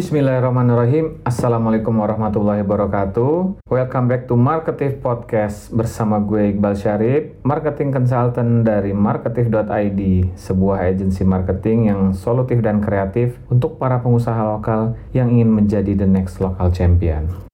Bismillahirrahmanirrahim. Assalamualaikum warahmatullahi wabarakatuh. Welcome back to Marketing Podcast bersama gue Iqbal Syarif, marketing consultant dari marketing.id, sebuah agensi marketing yang solutif dan kreatif untuk para pengusaha lokal yang ingin menjadi the next local champion.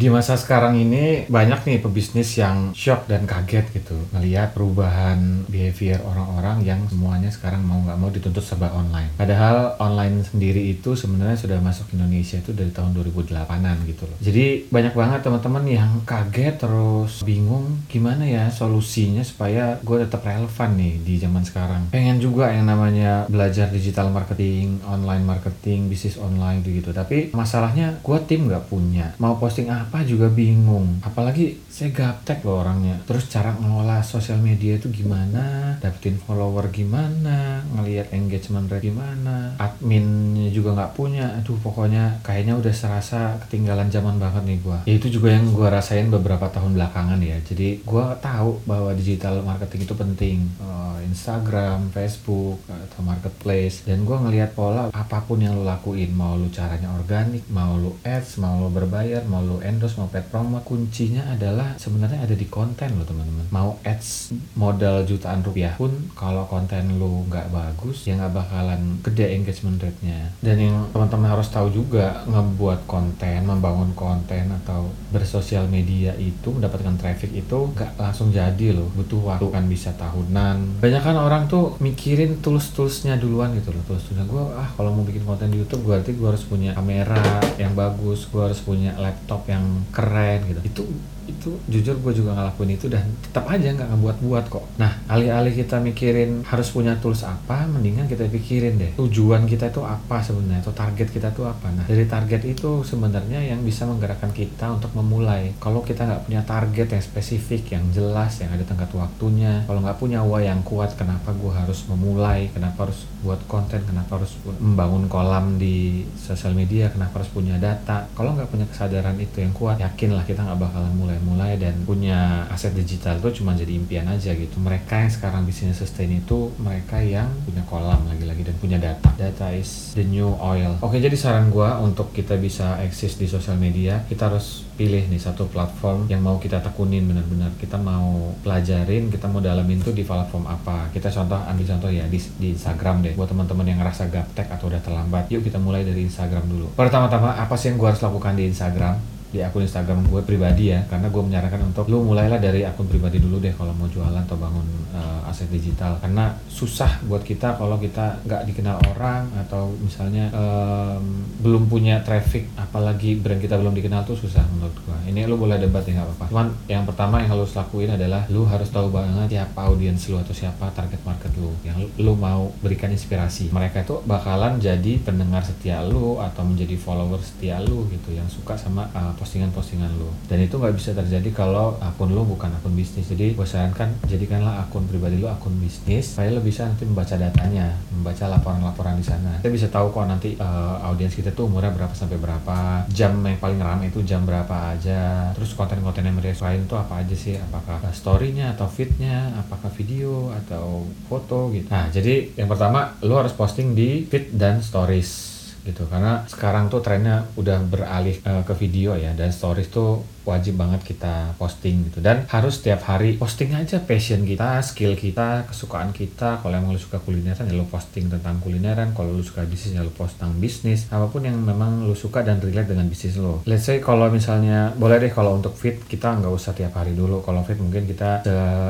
Di masa sekarang ini banyak nih pebisnis yang shock dan kaget gitu ngelihat perubahan behavior orang-orang yang semuanya sekarang mau nggak mau dituntut serba online. Padahal online sendiri itu sebenarnya sudah masuk Indonesia itu dari tahun 2008an gitu loh. Jadi banyak banget teman-teman yang kaget terus bingung gimana ya solusinya supaya gue tetap relevan nih di zaman sekarang. Pengen juga yang namanya belajar digital marketing, online marketing, bisnis online gitu. Tapi masalahnya gue tim nggak punya. Mau posting apa juga bingung. Apalagi saya gaptek loh orangnya. Terus cara ngelola sosial media itu gimana? Dapetin follower gimana? Ngelihat engagement rate gimana? Adminnya juga nggak punya. Aduh pokoknya kayaknya udah serasa ketinggalan zaman banget nih gua. Ya itu juga yang gua rasain beberapa tahun belakangan ya. Jadi gua tahu bahwa digital marketing itu penting. Eh, Instagram, Facebook, atau marketplace. Dan gua ngelihat pola apa pun yang lu lakuin, mau lu caranya organik, mau lu ads, mau lu berbayar, mau lu endorse, mau paid promote, kuncinya adalah sebenarnya ada di konten lo teman-teman. Mau ads modal jutaan rupiah pun kalau konten lu nggak bagus, ya nggak bakalan gede engagement rate-nya. Dan yang teman-teman harus tahu juga ngebuat konten, membangun konten atau bersosial media itu mendapatkan traffic itu nggak langsung jadi loh, butuh waktu kan bisa tahunan. Banyak kan orang tuh mikirin tools-toolsnya duluan gitu loh, tools-toolsnya gue ah kalau mau bikin konten di YouTube berarti gue harus punya kamera yang bagus, gue harus punya laptop yang keren gitu. Itu itu jujur gue juga ngelakuin itu dan tetap aja nggak ngebuat-buat kok. Nah alih-alih kita mikirin harus punya tools apa, mendingan kita pikirin deh tujuan kita itu apa sebenarnya atau target kita itu apa. Nah dari target itu sebenarnya yang bisa menggerakkan kita untuk memulai. Kalau kita nggak punya target yang spesifik, yang jelas, yang ada tenggat waktunya, kalau nggak punya why yang kuat, kenapa gue harus memulai, kenapa harus buat konten, kenapa harus membangun kolam di sosial media, kenapa harus punya data. Kalau nggak punya kesadaran itu yang kuat, yakinlah kita nggak bakalan mulai-mulai dan punya aset digital itu cuma jadi impian aja gitu. Mereka yang sekarang bisnis sustain itu mereka yang punya kolam lagi-lagi dan punya data. Data is the new oil. Oke, jadi saran gua untuk kita bisa eksis di sosial media, kita harus pilih nih satu platform yang mau kita tekunin benar-benar. Kita mau pelajarin, kita mau dalamin tuh di platform apa. Kita contoh ambil contoh ya di, di Instagram deh. Buat teman-teman yang ngerasa gaptek atau udah terlambat, yuk kita mulai dari Instagram dulu. Pertama-tama apa sih yang gua harus lakukan di Instagram? Di akun Instagram gue pribadi ya karena gue menyarankan untuk lu mulailah dari akun pribadi dulu deh kalau mau jualan atau bangun uh, aset digital. Karena susah buat kita kalau kita nggak dikenal orang atau misalnya um, belum punya traffic apalagi brand kita belum dikenal tuh susah menurut gue ini lu boleh debat ya nggak apa-apa. Cuman yang pertama yang harus lakuin adalah lu harus tahu banget siapa audiens lu atau siapa target market lu. Yang lu, lu mau berikan inspirasi. Mereka itu bakalan jadi pendengar setia lu atau menjadi follower setia lu gitu yang suka sama uh, postingan-postingan lu. Dan itu nggak bisa terjadi kalau akun lu bukan akun bisnis. Jadi gue sarankan jadikanlah akun pribadi lu akun bisnis. Supaya lu bisa nanti membaca datanya membaca laporan-laporan di sana. Kita bisa tahu kok nanti uh, audiens kita tuh umurnya berapa sampai berapa. Jam yang paling ramai itu jam berapa aja. Terus konten-konten yang mereka sukain itu apa aja sih? Apakah uh, story-nya atau feed-nya? Apakah video atau foto gitu? Nah jadi yang pertama lu harus posting di feed dan stories gitu karena sekarang tuh trennya udah beralih uh, ke video ya dan stories tuh wajib banget kita posting gitu dan harus setiap hari posting aja passion kita, skill kita, kesukaan kita. Kalau emang lu suka kulineran ya lu posting tentang kulineran. Kalau lu suka bisnis ya lu post tentang bisnis. Apa pun yang memang lu suka dan relate dengan bisnis lo. Let's say kalau misalnya boleh deh kalau untuk fit kita nggak usah tiap hari dulu. Kalau fit mungkin kita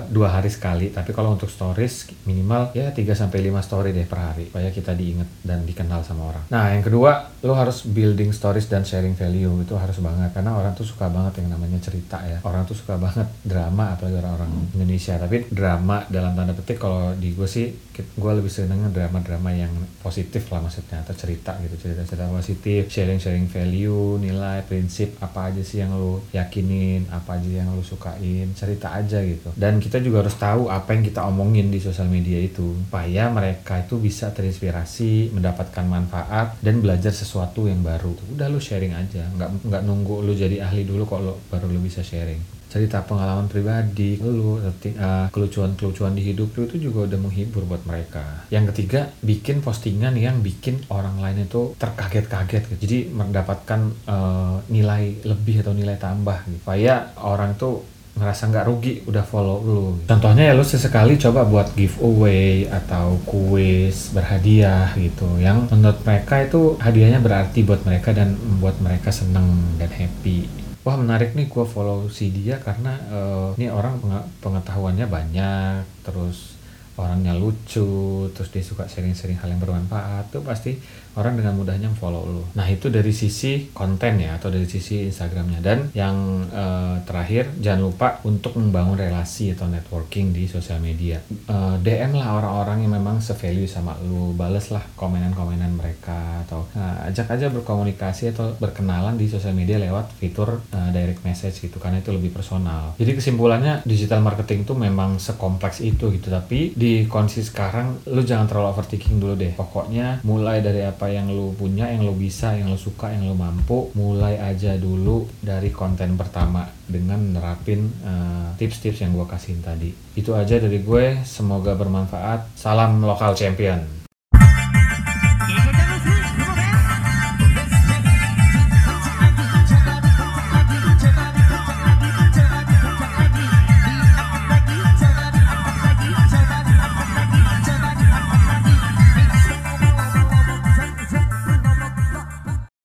dua hari sekali. Tapi kalau untuk stories minimal ya 3 sampai 5 story deh per hari supaya kita diingat dan dikenal sama orang. Nah kedua lu harus building stories dan sharing value. Itu harus banget. Karena orang tuh suka banget yang namanya cerita ya. Orang tuh suka banget drama apalagi orang-orang hmm. Indonesia. Tapi drama dalam tanda petik kalau di gue sih gue lebih senengnya drama-drama yang positif lah maksudnya. Atau cerita gitu cerita-cerita positif. Sharing-sharing value nilai prinsip apa aja sih yang lu yakinin apa aja yang lu sukain. Cerita aja gitu. Dan kita juga harus tahu apa yang kita omongin di sosial media itu. Supaya mereka itu bisa terinspirasi mendapatkan manfaat dan dan belajar sesuatu yang baru udah lu sharing aja nggak nggak nunggu lu jadi ahli dulu lu, baru lu bisa sharing cerita pengalaman pribadi lu uh, kelucuan-kelucuan di hidup lu itu juga udah menghibur buat mereka yang ketiga bikin postingan yang bikin orang lain itu terkaget-kaget gitu. jadi mendapatkan uh, nilai lebih atau nilai tambah gitu. supaya orang tuh ngerasa nggak rugi udah follow lu. Contohnya ya lu sesekali coba buat giveaway atau kuis berhadiah gitu yang menurut mereka itu hadiahnya berarti buat mereka dan membuat mereka seneng dan happy wah menarik nih gue follow si dia karena uh, ini orang pengetahuannya banyak terus orangnya lucu terus dia suka sharing-sharing hal yang bermanfaat tuh pasti orang dengan mudahnya follow lo. Nah itu dari sisi konten ya atau dari sisi Instagramnya dan yang uh, terakhir jangan lupa untuk membangun relasi atau networking di sosial media. Uh, eh, DM lah orang-orang yang memang sevalue sama lo, bales lah komenan-komenan mereka atau uh, ajak aja berkomunikasi atau berkenalan di sosial media lewat fitur uh, direct message gitu karena itu lebih personal. Jadi kesimpulannya digital marketing itu memang sekompleks itu gitu tapi di kondisi sekarang lu jangan terlalu overthinking dulu deh. Pokoknya mulai dari apa yang lu punya, yang lu bisa, yang lu suka, yang lu mampu, mulai aja dulu dari konten pertama dengan nerapin eh, tips-tips uh, yang gue kasihin tadi. Itu aja dari gue, semoga bermanfaat. Salam lokal champion.